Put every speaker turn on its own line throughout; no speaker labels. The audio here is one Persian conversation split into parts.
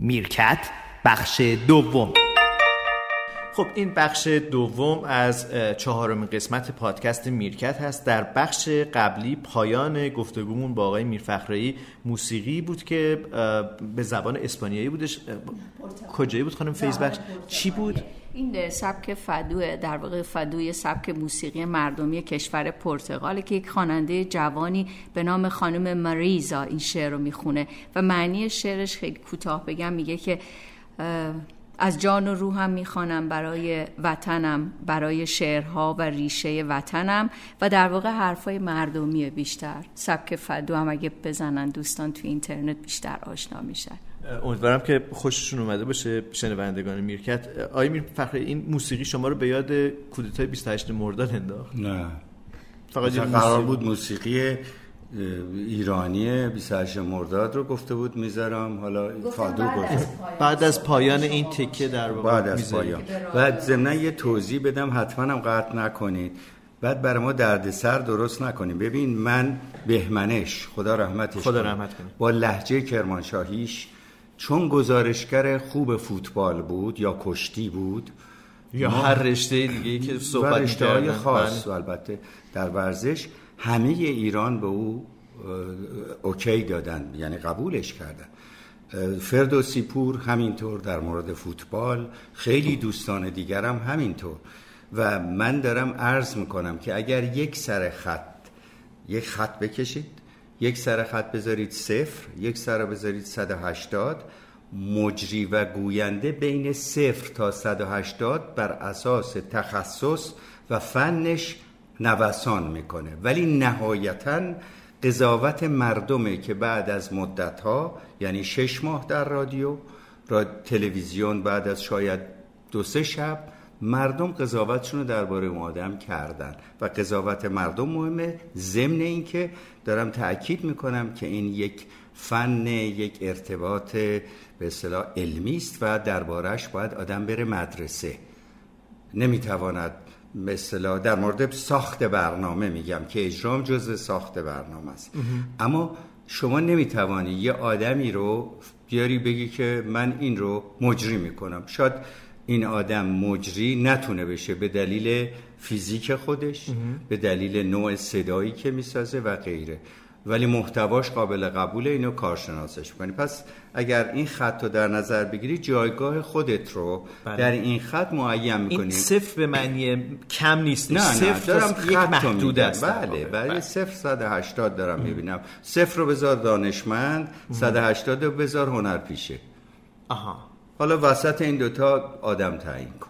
میرکت بخش دوم. خب این بخش دوم از چهارمین قسمت پادکست میرکت هست. در بخش قبلی پایان گفتگومون با آقای میرفخرایی موسیقی بود که به زبان اسپانیایی بودش. کجایی بود خانم فیزبخش چی بود؟
این سبک فدو در واقع فدوی سبک موسیقی مردمی کشور پرتغال که یک خواننده جوانی به نام خانم مریزا این شعر رو می‌خونه. و معنی شعرش خیلی کوتاه بگم میگه که از جان و روحم می‌خوانم برای وطنم برای شعرها و ریشه وطنم و در واقع حرفای مردمی بیشتر. سبک فدو هم اگه بزنن دوستان تو اینترنت بیشتر آشنا میشن.
امیدوارم که خوششون اومده باشه شنوندگان میرکت. آیا میر فخری این موسیقی شما رو به یاد کودتای 28 مرداد انداخت.
نه. فقط قرار بود موسیقی ایرانی 28 مرداد رو گفته بود می‌ذارم. حالا فادو گفت.
بعد از پایان این تکه در واقع
بعد از پایان. بعد ضمن یه توضیح بدم حتما هم قطع نکنید. بعد برای ما دردسر درست نکنیم. ببین من بهمنش خدا رحمتش
خدا رحمت کنه.
با لحجه کرمانشاهیش چون گزارشگر خوب فوتبال بود یا کشتی بود
یا هر رشته دیگه که صحبت
رشته های خاص بله. البته در ورزش همه ایران به او اوکی دادن یعنی قبولش کردن. فردوسی پور همینطور در مورد فوتبال خیلی دوستان دیگرم همینطور. و من دارم عرض می‌کنم که اگر یک سر خط یک خط بکشید یک سر خط بذارید صفر یک سر بذارید 180 مجری و گوینده بین صفر تا 180 بر اساس تخصص و فنش نوسان می‌کنه. ولی نهایتا قضاوت مردمه که بعد از مدت ها یعنی شش ماه در رادیو را تلویزیون بعد از شاید دو سه شب مردم قضاوتشون رو درباره اون آدم کردن. و قضاوت مردم مهمه. ضمن اینکه دارم تاکید می‌کنم که این یک فن یک ارتباط به اصطلاح علمی است و دربارهش باید آدم بره مدرسه. نمی‌تواند مثلا در مورد ساخت برنامه میگم که اجرام جز ساخت برنامه است. اما شما نمی‌توانی یه آدمی رو بیاری بگی که من این رو مجری می‌کنم. شاید این آدم مجری نتونه بشه به دلیل فیزیک خودش به دلیل نوع صدایی که می‌سازه و غیره. ولی محتواش قابل قبول اینو کارشناسش کنی پس اگر این خط رو در نظر بگیری جایگاه خودت رو بله. در این خط معین می‌کنی. این
صفر به معنی کم نیست.
نه
صفر
نه دارم
یک محدود است
بله بله. صفر 180 دارم می‌بینم. صفر رو بذار دانشمند 180 رو بذار هنر پیشه
آها.
حالا وسط این دوتا آدم تعیین کن.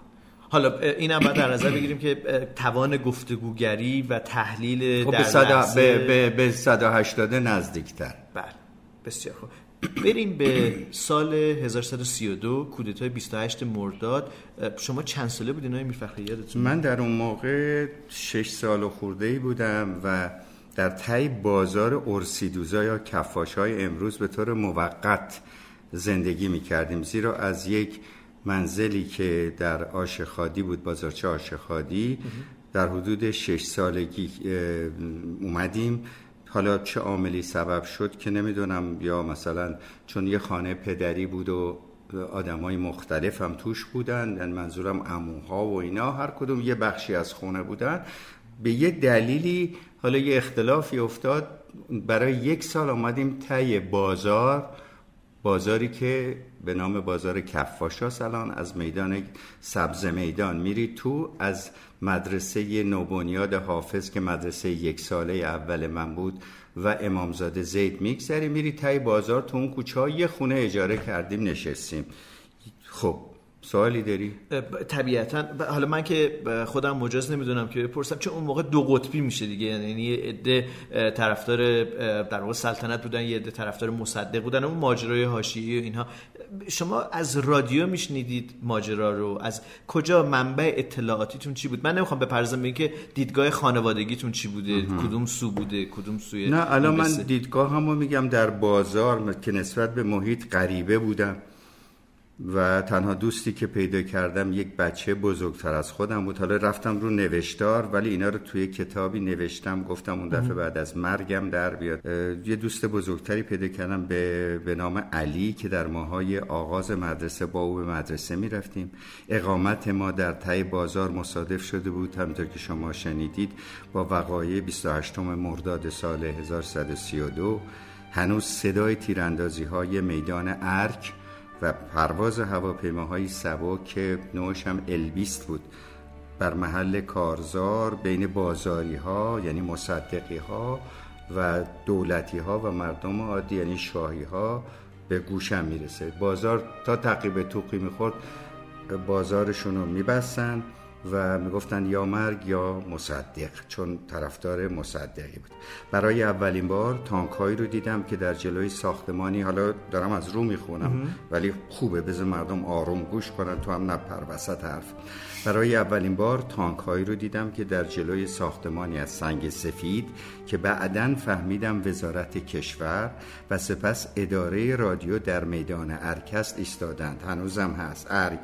حالا اینم باید در نظر بگیریم که توان گفتگوگری و تحلیل
خب در به, به, به 180 نزدیکتر.
بله بسیار خوب. بریم به سال 1332 کودتای 28 مرداد. شما چند ساله بودین؟ آقای میرفخری یادتون
من در اون موقع 6 سال و خورده ای بودم و در تای بازار ارسیدوزا یا کفاش های امروز به طور موقت زندگی می کردیم زیرا از یک منزلی که در آشخادی بود بازارچه آشخادی در حدود شش سالگی اومدیم. حالا چه عاملی سبب شد که نمی‌دونم یا مثلا چون یه خانه پدری بود و آدم های مختلف هم توش بودن یعنی منظورم اموها و اینا هر کدوم یه بخشی از خونه بودن. به یه دلیلی حالا یه اختلافی افتاد. برای یک سال آمدیم تای بازار. بازاری که به نام بازار کفاشا الان از میدان سبز میدان میری تو از مدرسه نوبنیاد حافظ که مدرسه یک ساله اول من بود و امامزاده زید میگذری میری تای بازار تو اون کوچه یه خونه اجاره کردیم نشستیم. خب سوالی داری؟
طبیعتا. حالا من که خودم مجاز نمی‌دونم که بپرسم چون اون موقع دو قطبی میشه دیگه. یعنی یه عده طرفدار در واقع سلطنت بودن یه عده طرفدار مصدق بودن اون ماجرای حاشیه‌ای و اینها. شما از رادیو میشنیدید ماجرا رو؟ از کجا منبع اطلاعاتیتون چی بود؟ من نمی‌خوام بپرزم به که دیدگاه خانوادگیتون چی بوده؟ کدوم سو بوده؟ کدوم سوی
نه الان من دیدگاه همو میگم در بازار که نسبت به محیط غریبه بودم. و تنها دوستی که پیدا کردم یک بچه بزرگتر از خودم بود. حالا رفتم رو نوشتار ولی اینا رو توی کتابی نوشتم. گفتم اون دفعه بعد از مرگم در بیاد. یه دوست بزرگتری پیدا کردم به, به نام علی که در ماهای آغاز مدرسه با او به مدرسه می رفتیم. اقامت ما در تای بازار مصادف شده بود. همینطور که شما شنیدید با وقایع 28 مرداد سال 1132 هنوز صدای تیراندازی های میدان ارک و پرواز هواپیماهای سبا که نوعش هم البیست بود. بر محل کارزار بین بازاری ها یعنی مصدقی ها و دولتی ها و مردم عادی یعنی شاهی ها به گوشم می‌رسه. بازار تا تقیب توقی می‌خورد بازارشون رو میبستن. و می‌گفتن یا مرگ یا مصدق چون طرفدار مصدقی بود. برای اولین بار تانکهایی رو دیدم که در جلوی ساختمانی حالا دارم از رو می‌خونم ولی خوبه بذار مردم آروم گوش کنن تو هم نپر وسط حرف. برای اولین بار تانکهایی رو دیدم که در جلوی ساختمانی از سنگ سفید که بعدا فهمیدم وزارت کشور و سپس اداره رادیو در میدان ارکست ایستادند. هنوزم هست. ارگ.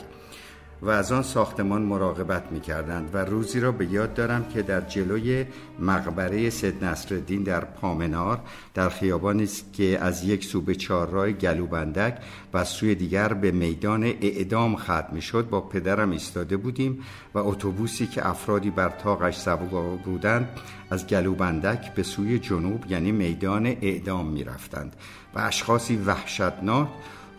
و از آن ساختمان مراقبت می کردند و روزی را به یاد دارم که در جلوی مقبره سید نصرالدین در پامنار در خیابانی که از یک سو به چهارراه گلوبندک و سوی دیگر به میدان اعدام ختم می شد با پدرم ایستاده بودیم و اتوبوسی که افرادی بر تاقش سوار بودند از گلوبندک به سوی جنوب یعنی میدان اعدام می رفتند و اشخاصی وحشتناک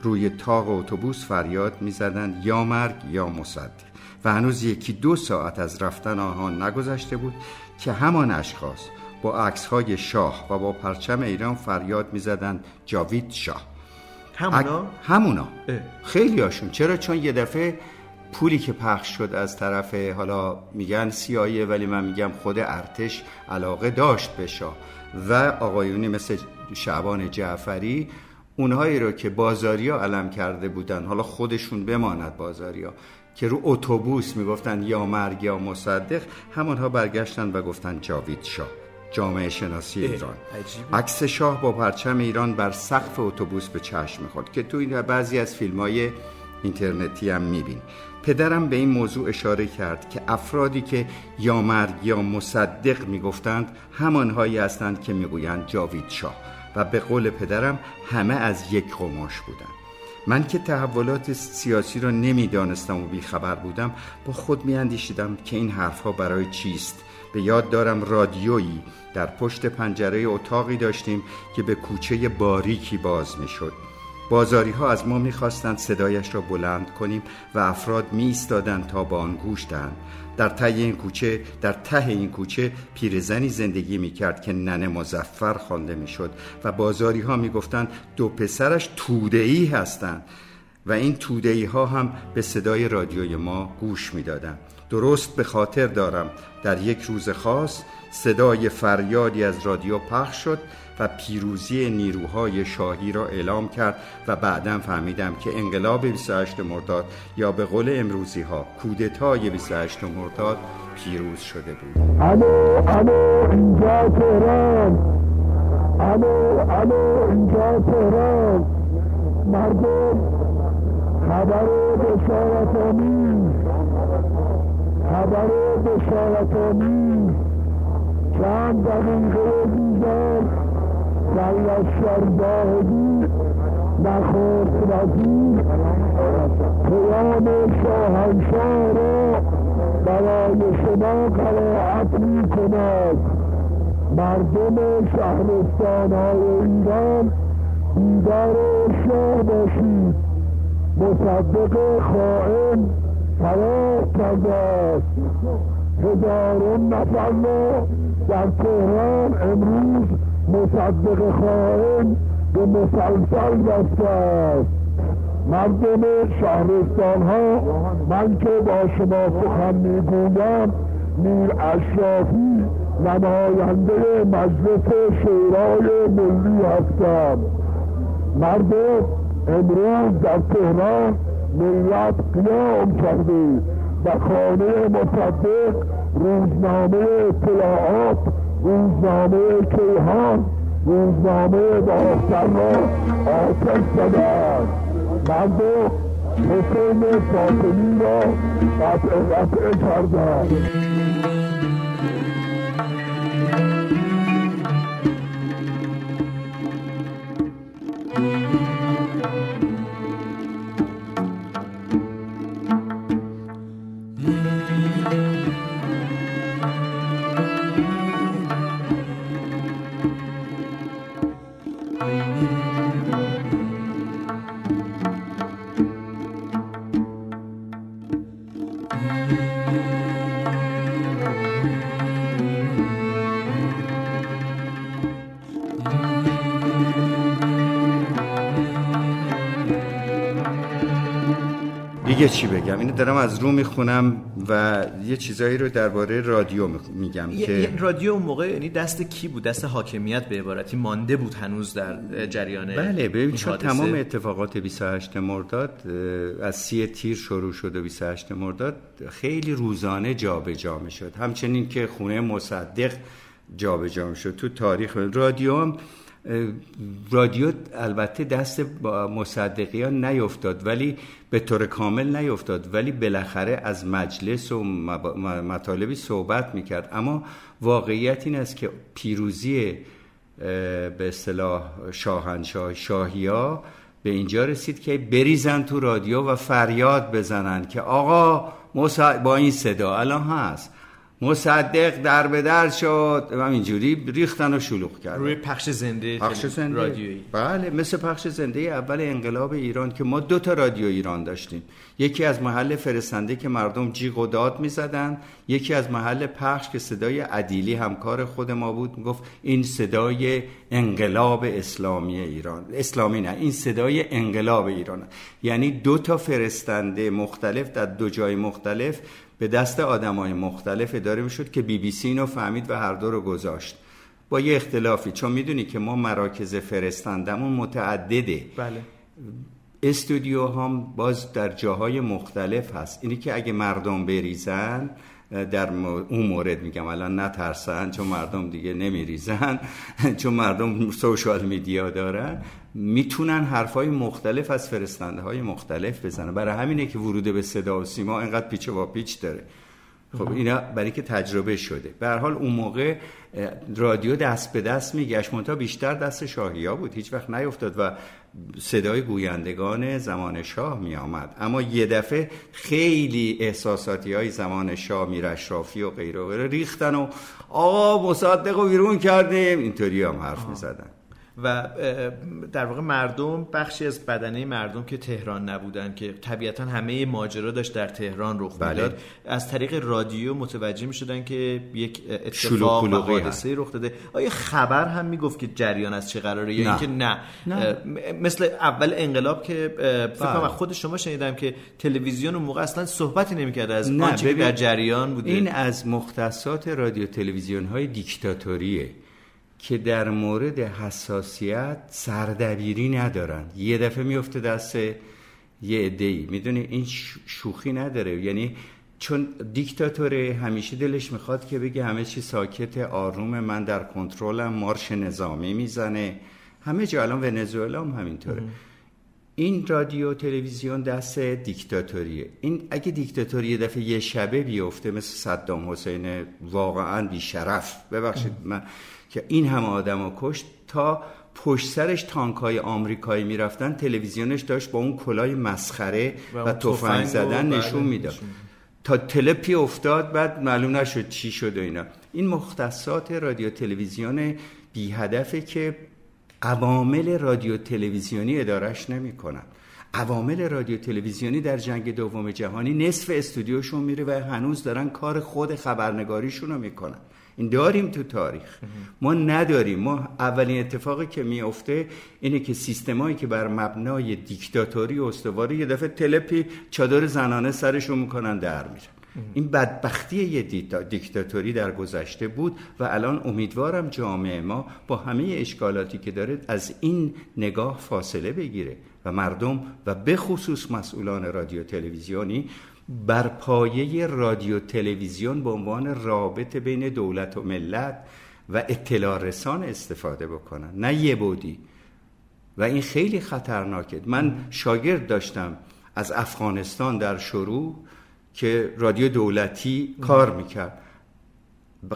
روی تاق اتوبوس فریاد می‌زدند یا مرگ یا مصدق. و هنوز یکی دو ساعت از رفتن آنها نگذشته بود که همان اشخاص با عکس های شاه و با پرچم ایران فریاد می‌زدند جاوید شاه.
همونا؟
همونا. خیلی هاشون. چرا؟ چون یه دفعه پولی که پخش شد از طرف حالا میگن سیایه ولی من میگم خود ارتش علاقه داشت به شاه. و آقایونی مثل شعبان جعفری اونهایی رو که بازاریا علم کرده بودن حالا خودشون بماند بازاریا که رو اتوبوس می‌گفتن یا مرگ یا مصدق همانها برگشتن و گفتن جاوید شاه جامعه شناسی ایران. عکس شاه با پرچم ایران بر سقف اتوبوس به چشم می‌خورد که تو این بعضی از فیلم های اینترنتی هم میبین. پدرم به این موضوع اشاره کرد که افرادی که یا مرگ یا مصدق می‌گفتند همانهایی هستند که می‌گویند جاوید شاه. و به قول پدرم همه از یک قماش بودن. من که تحولات سیاسی را نمی‌دانستم و بیخبر بودم با خود میاندیشیدم که این حرفها برای چیست. به یاد دارم رادیویی در پشت پنجره اتاقی داشتیم که به کوچه باریکی باز می‌شد. بازاری ها از ما می‌خواستند صدایش را بلند کنیم و افراد می تا با آن گوش دهند. در ته این کوچه در ته این کوچه پیرزنی زندگی می کرد که ننه مزفر خوانده می شد و بازاری ها می گفتند دو پسرش توده ای هستند. و این توده ای ها هم به صدای رادیوی ما گوش می دادن. درست به خاطر دارم. در یک روز خاص صدای فریادی از رادیو پخش شد و پیروزی نیروهای شاهی را اعلام کرد و بعدا فهمیدم که انقلاب 28 مرداد یا به قول امروزی ها کودتای 28 مرداد پیروز شده بود.
الو الو اینجا تهران. الو الو اینجا تهران. مردم خبر بشارت آمیز خبر بشارت آمیز چند دقیقه دیگر در باهدی نخست وزیر. قیام شاهنشاه را برای شما قرائت می کند مردم شهرستان های ایران دیدار شاه باشید. مصدق خائن فرار کرده است. هزاران نفر را در تهران امروز مصدق خائن به مسلسل بسته است. مردم شهرستان ها من که با شما سخن می‌گویم میر اشرافی نماینده مجلس شورای ملی هستم. مردم امروز در تهران ملت قیام کرده. و خانه مصدق روزنامه اطلاعات روزنامه کیهان روزنامه باختر را آتش زدن مردم حسین فاطمی را قطع قطع کردند.
دارم از رو می‌خونم و یه چیزایی رو درباره رادیو میگم
یه-
که
رادیو اون موقع یعنی دست کی بود؟ دست حاکمیت به عبارتی مانده بود هنوز در جریان
بله ببین چون. تمام اتفاقات 28 مرداد از سی تیر شروع شد و 28 مرداد خیلی روزانه جابجا می‌شد. همچنین که خونه مصدق جابجا می‌شد. تو تاریخ رادیو هم رادیو البته دست با مصدقیان نیفتاد ولی به طور کامل نیفتاد. ولی بالاخره از مجلس و مطالبی صحبت می‌کرد. اما واقعیت این است که پیروزی به اصطلاح شاهنشاه شاهیا به اینجا رسید که بریزن تو رادیو و فریاد بزنن که آقا با این صدا الان هست. مصدق در به در شد و اینجوری ریختن و شلوغ کردن.
روی پخش زنده
پخش
تلویزیون
زنده.
رادیویی.
بله مثل پخش زنده اول انقلاب ایران که ما دو تا رادیو ایران داشتیم. یکی از محل فرستنده که مردم جیغ و داد می‌زدن یکی از محل پخش که صدای عدیلی همکار خود ما بود گفت این صدای انقلاب اسلامی ایران. اسلامی نه این صدای انقلاب ایران. یعنی دو تا فرستنده مختلف در دو جای مختلف به دست آدمای مختلف اداره می‌شد که بی بی سی اینو فهمید و هر دو رو گذاشت. با یه اختلافی چون می‌دونی که ما مراکز فرستندمون متعدده.
بله.
استودیو هم باز در جاهای مختلف هست. اینی که اگه مردم بریزن در اون مورد میگم. الان نترسن چون مردم دیگه نمیریزن چون مردم سوشال میدیا دارن. می‌تونن حرفای مختلف از فرستنده های مختلف بزنن. برای همینه که ورود به صدا و سیما اینقدر پیچ و پیچ داره. خب اینا برای که تجربه شده. به هر حال اون موقع رادیو دست به دست میگشت. منتها بیشتر دست شاهیا بود. هیچ وقت نیفتاد و صدای گویندگان زمان شاه می آمد اما یه دفعه خیلی احساساتی های زمان شاه میر اشرافی و غیره و غیره ریختن و آقا مصدق رو بیرون کردیم. اینطوری هم حرف می زدن
و در واقع مردم بخشی از بدنه مردم که تهران نبودن که طبیعتا همه ماجرا داشت در تهران رخ
بله.
می‌داد از طریق رادیو متوجه می شدن که یک اتفاق و حادثه رخ داده آیا خبر هم می‌گفت که جریان از چه قراره یا. اینکه نه, مثل اول انقلاب که فکر کنم
بله.
خود شما شنیدم که تلویزیون اون موقع اصلا صحبتی نمی‌کرد از آنچه در جریان بوده
این از مختصات رادیو تلویزیون های دیکتاتوریه که در مورد حساسیت سردبیری ندارن. یه دفعه میفته دست یه عده‌ای. می‌دونی؟ این شوخی نداره. یعنی چون دیکتاتوره همیشه دلش می‌خواد که بگه همه چی ساکت آروم من در کنترلم مارش نظامی می‌زنه. همه جا. الان ونزوئلا هم همینطوره. این رادیو تلویزیون دست دیکتاتوریه. این اگه دیکتاتوری یه دفعه یه شبه بیفته مثل صدام حسین واقعا بیشرف. ببخشید من که این همه آدم رو کشت تا پشت سرش تانک های آمریکایی می‌رفتن تلویزیونش داشت با اون کلای مسخره
و
و, تفنگ زدن نشون می‌داد
نشون می‌داد.
تا تلپی افتاد بعد معلوم نشد چی شد و اینا. این مختصات رادیو تلویزیون بی هدفه که عوامل رادیو تلویزیونی ادارش نمی‌کنن عوامل رادیو تلویزیونی در جنگ دوم جهانی نصف استودیوشون میره و هنوز دارن کار خود خبرنگاریشون رو می‌کنن. این داریم تو تاریخ. ما نداریم. ما اولین اتفاقی که میفته اینه که سیستمایی که بر مبنای دیکتاتوری استواری یه دفعه تلپی چادر زنانه سرشون می‌کنن در میرن این بدبختی یه دیکتاتوری در گذشته بود و الان امیدوارم جامعه ما با همه اشکالاتی که داره از این نگاه فاصله بگیره و مردم و به خصوص مسئولان رادیو تلویزیونی بر پایه رادیو تلویزیون به عنوان رابط بین دولت و ملت و اطلاع رسان استفاده بکنن. نه یه بودی. و این خیلی خطرناکه. من شاگرد داشتم از افغانستان در شروع. که رادیو دولتی کار می‌کرد.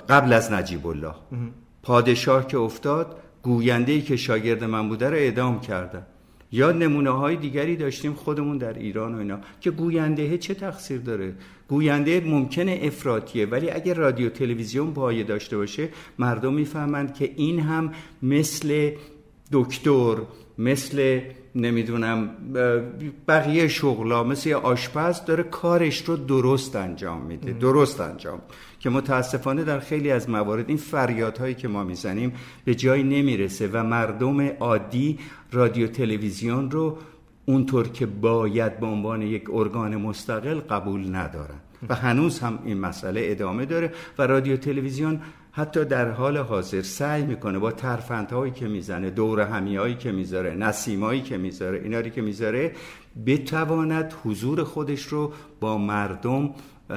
قبل از نجیب الله. پادشاه که افتاد گوینده که شاگرد من بوده رو اعدام کردن. یا نمونه های دیگری داشتیم خودمون در ایران و اینا. که گوینده چه تقصیر داره؟ گوینده ممکنه افراتیه ولی اگر رادیو تلویزیون پایه داشته باشه مردم می‌فهمند که این هم مثل دکتر مثل نمی‌دونم بقیه شغلا مثل آشپز داره کارش رو درست انجام میده درست انجام. که متاسفانه در خیلی از موارد این فریادهایی که ما می‌زنیم به جایی نمی‌رسه و مردم عادی رادیو تلویزیون رو اونطور که باید به عنوان یک ارگان مستقل قبول ندارن. و هنوز هم این مسئله ادامه داره و رادیو تلویزیون حتی در حال حاضر سعی می‌کنه با ترفندهایی که می‌زنه دور همیایی که می‌ذاره نسیمایی که می‌ذاره ایناری که می‌ذاره بتواند حضور خودش رو با مردم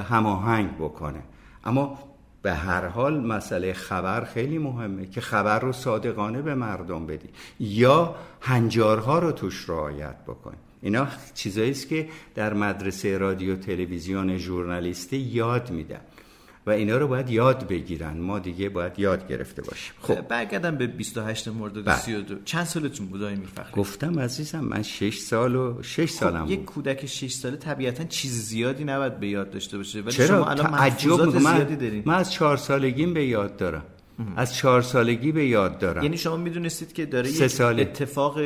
هماهنگ بکنه. اما به هر حال مسئله خبر خیلی مهمه که خبر رو صادقانه به مردم بدی یا هنجارها رو توش رعایت بکنی اینا چیزایی است که در مدرسه رادیو تلویزیون ژورنالیستی یاد میدن. و اینا رو باید یاد بگیرن. ما دیگه باید یاد گرفته باشیم.
خب. برگردم به 28 مرداد 32 چند سالتون بود آقای میرفخری؟
گفتم عزیزم من 6 سال و 6
خب
سالم
یک
بود.
کودک 6 ساله طبیعتا چیز زیادی نباید به یاد داشته باشه. ولی
چرا؟
شما الان
تعجب
زیادی دارین.
من از چهار سالگیم به یاد دارم. از چهار سالگی به یاد دارم.
یعنی شما می‌دونستید که داره
سه
یک
ساله.
اتفاق.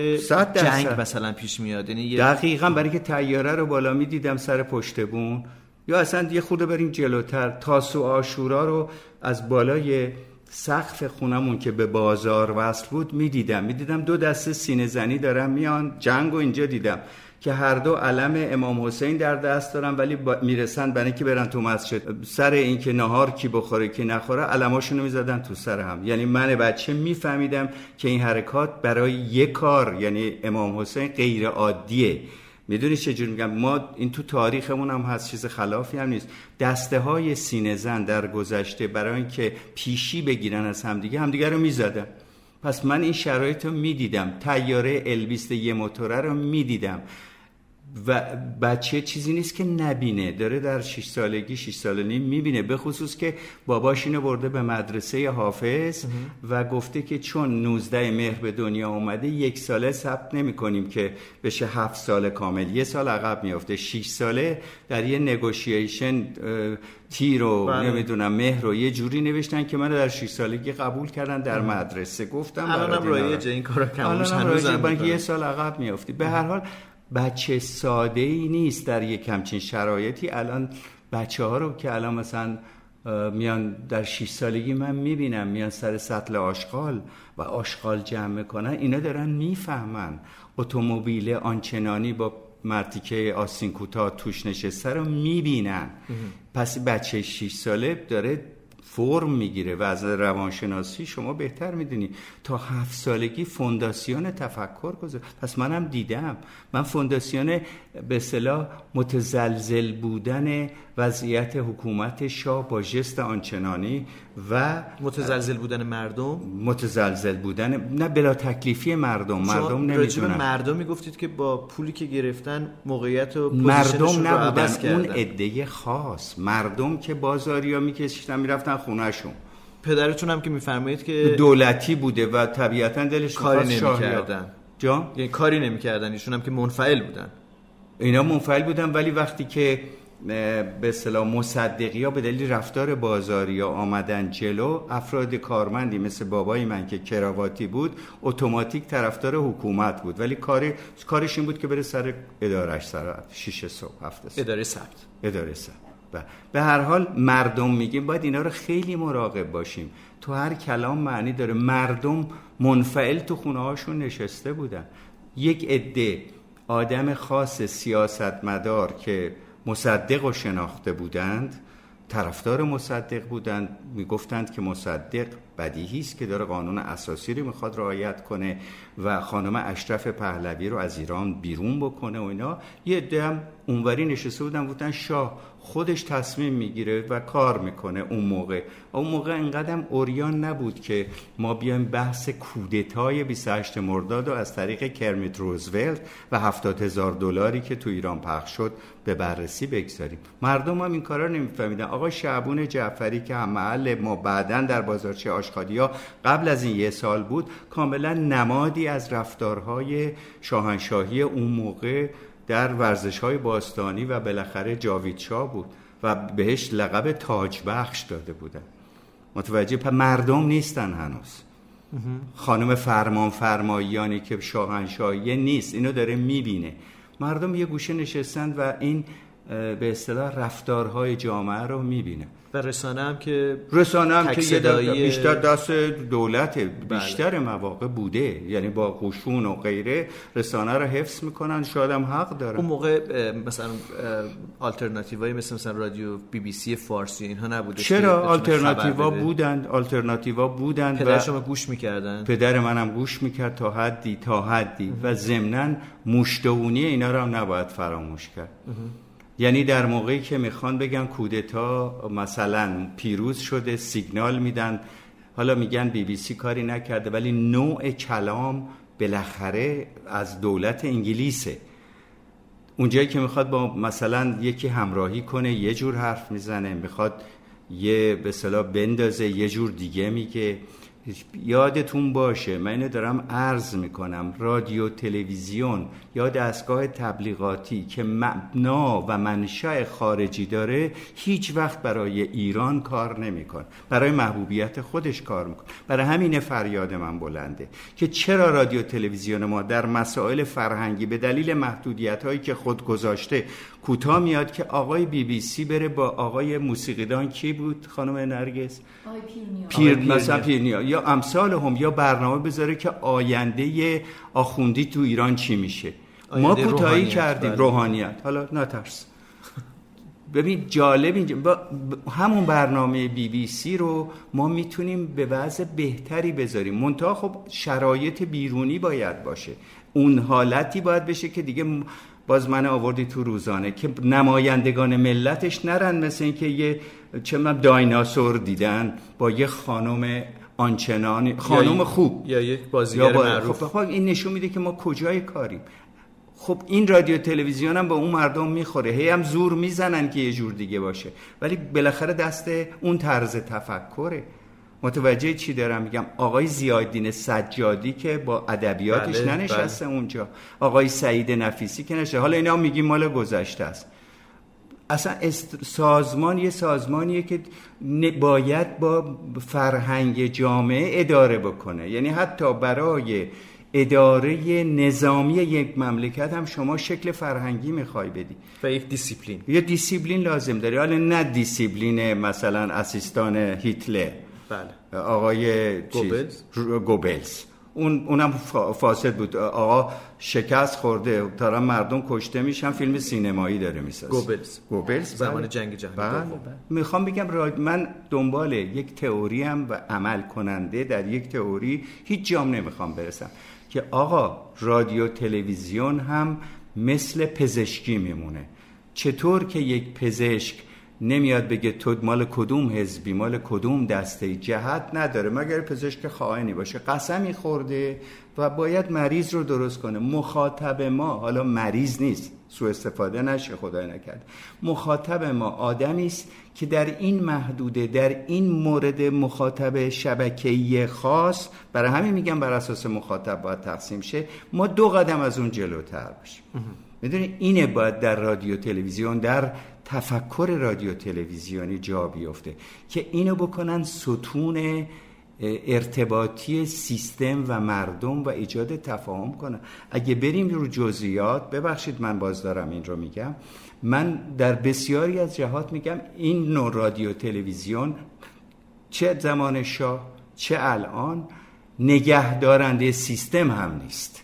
جنگ مثلا پیش میاد. یعنی یه
دقیقا برای که تیاره رو بالا می دیدم سر پشت بون. یا اصلا یه خود بریم جلوتر تاسو آشورا رو از بالای سقف خونمون که به بازار وصل بود می‌دیدم. می‌دیدم دو دسته سینه زنی دارم میان جنگ و اینجا دیدم که هر دو علم امام حسین در دست دارن ولی می‌رسن برای اینکه برن تو مسجد. سر اینکه نهار کی بخوره کی نخوره علماشونو می‌زدن تو سر هم. یعنی من بچه میفهمیدم که این حرکات برای یک کار یعنی امام حسین غیر عادیه می‌دونی چجور میگم؟ ما این تو تاریخمون هم هست چیز خلافی هم نیست. دسته های سینه زن در گذشته برای اینکه پیشی بگیرن از همدیگه همدیگه رو می‌زدن. پس من این شرایط رو می‌دیدم. تیاره البیست یه موتوره رو می‌دیدم. و بچه چیزی نیست که نبینه. داره در 6 سالگی 6 سال نیم می‌بینه. به خصوص که باباش اینو برده به مدرسه حافظ و گفته که چون 19 مهر به دنیا اومده یک ساله ثبت نمی کنیم که بشه هفت سال کامل. یه سال عقب میافته. 6 ساله در یه نگوشیشن تیر و
بله.
نمی‌دونم مهر رو یه جوری نوشتن که من در 6 سالگی قبول کردن در مدرسه گفتم
الانم. رایجه این کارا کم
الان
هنوز
هم
هم
رایجه، برای اینکه
می‌کنن.
یه سال عقب میافتی. به هر حال بچه ساده ای نیست در یک همچین شرایطی. الان بچه ها رو که الان مثلا میان در 6 سالگی من می‌بینم میان سر سطل آشغال و آشغال جمع می‌کنن اینا دارن می‌فهمن. اتومبیل آنچنانی با مرتیکه آستین کوتاه توش نشسته رو می‌بینن. پس بچه 6 ساله داره فرم می‌گیره و از روانشناسی شما بهتر می‌دونی. تا هفت سالگی فونداسیون تفکر گذار پس منم دیدم. من فونداسیون به اصطلاح متزلزل بودن وضعیت حکومت شاه با ژست آنچنانی و
متزلزل بودن مردم؟
متزلزل بودن. نه بلا تکلیفی مردم. مردم نمی‌دونن
مردم می‌گفتید که با پولی که گرفتن موقعیت و پوزیشنشون
مردم نبودن. اون. عده خاص. مردم که بازاریا میکشیدن می‌رفتن خونهشون.
پدرتون هم که میفرمایید که
دولتی بوده و طبیعتا دلش
کاری. نمی‌کردن.
جان؟
یعنی کاری نمی‌کردن. ایشون هم که منفعل بودن.
اینا منفعل بودن ولی وقتی که به اصطلاح مصدقی ها به دلیل رفتار بازاری ها آمدن جلو افراد کارمندی مثل بابای من که کراواتی بود اتوماتیک طرفدار حکومت بود. ولی کاری کارش این بود که بره سر ادارش سر 6 صبح هفت صبح.
اداره ثبت.
اداره سر به هر حال مردم میگیم باید اینا رو خیلی مراقب باشیم. تو هر کلام معنی داره. مردم منفعل تو خونه هاشون نشسته بودن. یک عده آدم خاص سیاستمدار که مصدق و شناخته بودند طرفدار مصدق بودند می‌گفتند که مصدق بدیهی است که داره قانون اساسی رو می‌خواد رعایت کنه و خانم اشرف پهلوی رو از ایران بیرون بکنه و اینا. یه عده هم اونوری نشسته بودن بودن شاه خودش تصمیم می‌گیره و کار می‌کنه اون موقع. اون موقع انقدرم اوریان نبود که ما بیایم بحث کودتای 28 مرداد و از طریق کرمیت روزولت و 70 هزار دلاری که تو ایران پخش شد به بررسی بگذاریم. مردم هم این کارا نمیفهمیدن. آقا شعبون جعفری که هم محل ما بعدا در بازارچه آشخادی قبل از این یه سال بود کاملا نمادی از رفتارهای شاهنشاهی اون موقع در ورزش های باستانی و بالاخره جاوید شاه بود و بهش لقب تاج بخش داده بودن. متوجه مردم نیستن هنوز. خانم فرمان فرماییانی که شاهنشاهی نیست اینو داره می‌بینه. مردم یه گوشه نشستند و این به اصطلاح رفتارهای جامعه رو می‌بینه.
و رسانه هم که
رسانه هم که یه بیشتر دست دولت بله. بیشتر مواقع بوده. یعنی با قشون و غیره رسانه رو حفظ می‌کنن. شاید هم حق دارن.
اون موقع مثلا آلترناتیوهای مثل مثلا رادیو بی بی سی فارسی اینها نبوده
چرا؟ آلترناتیوا بودند. آلترناتیوا بودند
پدر شما گوش می‌کردن؟
پدر منم گوش می‌کرد تا حدی تا حدی. و ضمنا مشتونی اینا رو هم نباید فراموش کرد. یعنی در موقعی که می‌خوان بگن کودتا مثلا پیروز شده سیگنال میدن حالا میگن بی بی سی کاری نکرده ولی نوع کلام بالاخره از دولت انگلیسه. اونجایی که می‌خواد با مثلا یکی همراهی کنه یه جور حرف می‌زنه می‌خواد یه به صلاح بندازه یه جور دیگه میگه. یادتون باشه من اینو دارم عرض می‌کنم. رادیو تلویزیون یا دستگاه تبلیغاتی که معنا و منشأ خارجی داره هیچ وقت برای ایران کار نمیکن. برای محبوبیت خودش کار می‌کنه برای همین فریاد من بلنده که چرا رادیو تلویزیون ما در مسائل فرهنگی به دلیل محدودیت هایی که خود گذاشته کوتاه میاد که آقای بی بی سی بره با آقای موسیقیدان. کی بود خانم نرگس؟ پیر مثلا پیرنیا. یا امثال هم یا برنامه بذاره که آینده آخوندی تو ایران چی میشه؟ ما کوتاهی کردیم بله. روحانیت. حالا نترس. ببین جالب اینجا. با همون برنامه بی بی سی رو ما می‌تونیم به وضع بهتری بذاریم. منتها خب شرایط بیرونی باید باشه. اون حالتی باید بشه که دیگه باز من آوردی تو روزانه که نمایندگان ملتش نرن مثل اینکه یه چه من دایناسور دیدن با یه خانم آنچنانی خانم خوب.
یا یک بازیگر معروف.
خب این نشون میده که ما کجای کاریم. خب این رادیو تلویزیون هم به اون مردم می‌خوره. هی هم زور می‌زنن که یه جور دیگه باشه. ولی بالاخره دست اون طرز تفکره. متوجه چی دارم؟ میگم آقای زیادین سجادی که با ادبیاتش بله، ننشسته بله. اونجا. آقای سعید نفیسی که نشه حالا اینا میگیم مال گذشته است. اصلا سازمان یه سازمانیه که باید با فرهنگ جامعه اداره بکنه. یعنی حتی برای اداره نظامی یک مملکت هم شما شکل فرهنگی می‌خوای بدی.
و یک دیسیپلین.
یه دیسیپلین لازم داری. حالا نه دیسیپلین مثلا اسیستان هیتلر.
بله.
آقای
گوبلز.
گوبلز. اون اونم فاسد بود. آقا شکست خورده تا مردم کشته میشن فیلم سینمایی داره می‌سازه.
گوبلز.
گوبلز؟
زمان بله. جنگ جهانی.
بله. می‌خوام بگم من دنبال یک تئوری هم و عمل کننده در یک تئوری هیچ جام نمی‌خوام برسم. که آقا رادیو تلویزیون هم مثل پزشکی میمونه. چطور که یک پزشک نمیاد بگه تو مال کدوم حزبی؟ مال کدوم دسته جهت نداره. مگر پزشک خائنی باشه قسمی خورده و باید مریض رو درست کنه. مخاطب ما حالا مریض نیست سو استفاده نشه خدای نکرد. مخاطب ما آدمی است که در این محدوده در این مورد مخاطب شبکه‌ای خاص برای همین میگم بر اساس مخاطب باید تقسیم شه ما دو قدم از اون جلوتر باشیم. می‌دونی؟ اینه باید در رادیو تلویزیون در تفکر رادیو تلویزیونی جا بیفته که اینو بکنن ستون ارتباطی سیستم و مردم و ایجاد تفاهم کنن. اگه بریم رو جزئیات ببخشید من باز دارم این رو میگم. من در بسیاری از جهات میگم این نوع رادیو تلویزیون چه زمان شاه چه الان نگهدارنده سیستم هم نیست.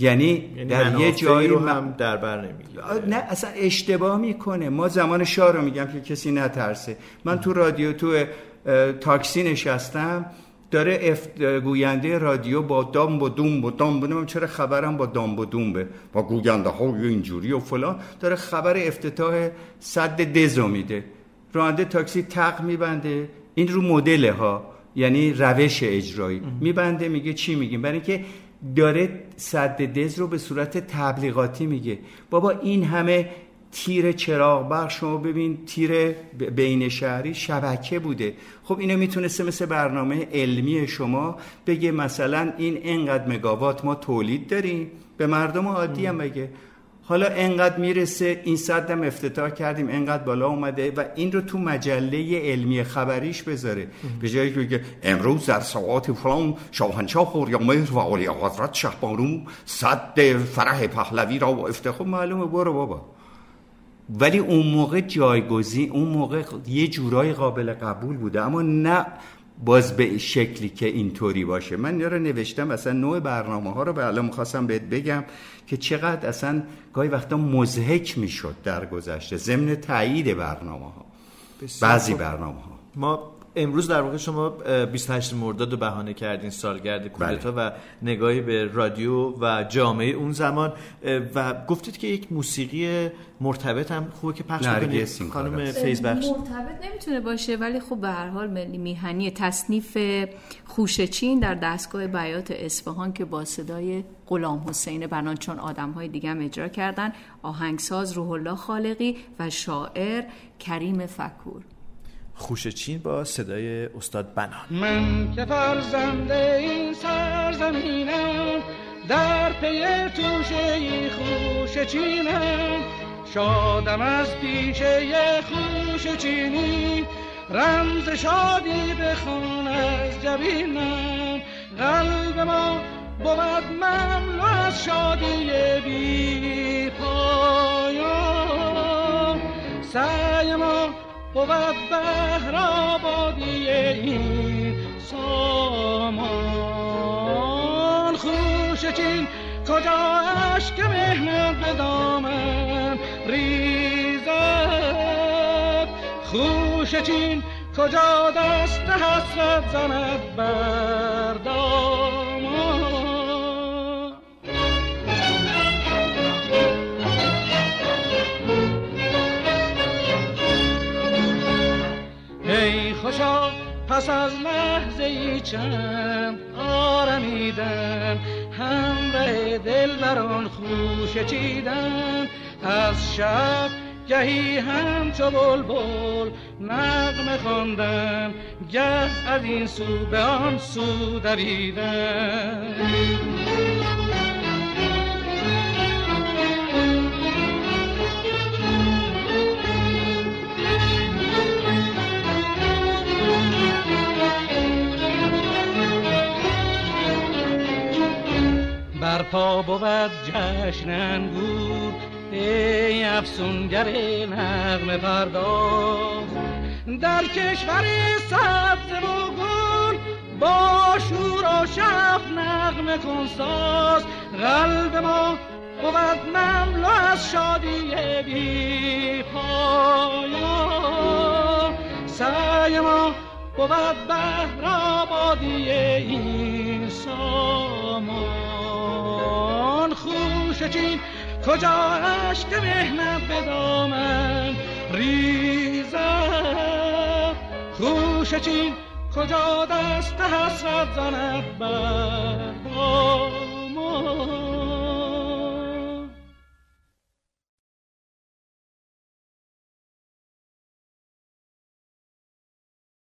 یعنی,
یعنی
در یه جایی
رو هم در بر نمی‌گیره
نه اصلا اشتباه می‌کنه. ما زمان شاه رو میگم که کسی نترسه. من تو رادیو تو تاکسی نشستم داره افت... گوینده رادیو با دام و دوم و دام و نمی‌دونم چرا خبرم با دام و دومه با گوینده ها اینجوری و فلان. داره خبر افتتاح صد دزو میده. راننده تاکسی تق میبنده. این رو مدل ها یعنی روش اجرایی. میبنده میگه چی میگیم؟ برای اینکه داره صد دز رو به صورت تبلیغاتی میگه. بابا این همه تیر چراغ برق شما ببین تیر بین شهری شبکه بوده. خب اینو می‌تونسته مثل برنامه علمی شما بگه مثلا این انقدر مگاوات ما تولید داریم. به مردم عادی هم بگه. حالا انقدر می‌رسه این صدم افتتاح کردیم انقدر بالا اومده و این رو تو مجله علمی خبریش بذاره. به جایی که بگه امروز در ساعات فلان شاهنشاه خوریامهر و علی حضرت شهبانو صد فرح پهلوی را و افتخار خب معلومه برو بابا. ولی اون موقع جایگزین اون موقع یه جورای قابل قبول بوده. اما نه باز به شکلی که اینطوری باشه. من اینا رو نوشتم اصلا نوع برنامه ها رو به الان می‌خواستم بهت بگم که چقدر اصلا گاهی وقتا مزهک می‌شد در گذشته. ضمن تایید برنامه ها بعضی. برنامه ها
ما امروز در واقع شما اه، 28 مرداد رو بهانه کردین سالگرد کودتا و نگاهی به رادیو و جامعه اون زمان. و گفتید که یک موسیقی مرتبط هم خوبه که پخش
کار
خانم. فیض بخش.
مرتبط نمی‌تونه باشه ولی خب به هر حال ملی میهنی تصنیف خوشچین در دستگاه بیات اصفهان که با صدای غلام حسین بنان چون آدم های دیگه هم اجرا کردن آهنگساز روح الله خالقی و شاعر کریم فکور.
خوش چین با صدای استاد بنان.
من که فرزند این سرزمینم در پی توشه خوش چینم. شادم از پیشه خوش چینی رمز شادی بخون از جبینم. قلب ما بود مملو از شادی بی پایان. سعی ما بود بهر آبادی این سامان. خوش چین کجا اشک مهنت به دامن ریزد خوش چین کجا دست حسرت زند بر پس از لحظه ای چند آرمیدن همراه دل بران خوش چیدن. از شب گهی همچو بلبل نغمه خواندن گه از این سو به آن سو دویدن. برپا بود جشن انگور ای افسونگر نغمه پرداز. در کشور سبز و گل با شور و شف نغمه کن ساز قلب ما بود مملو از شادی بی پایان. سعی ما بود بهر آبادی این سامان خوش چین کجا اشک مهنت به دامن؟ ریزد خوش چین کجا دست حسرت زند بر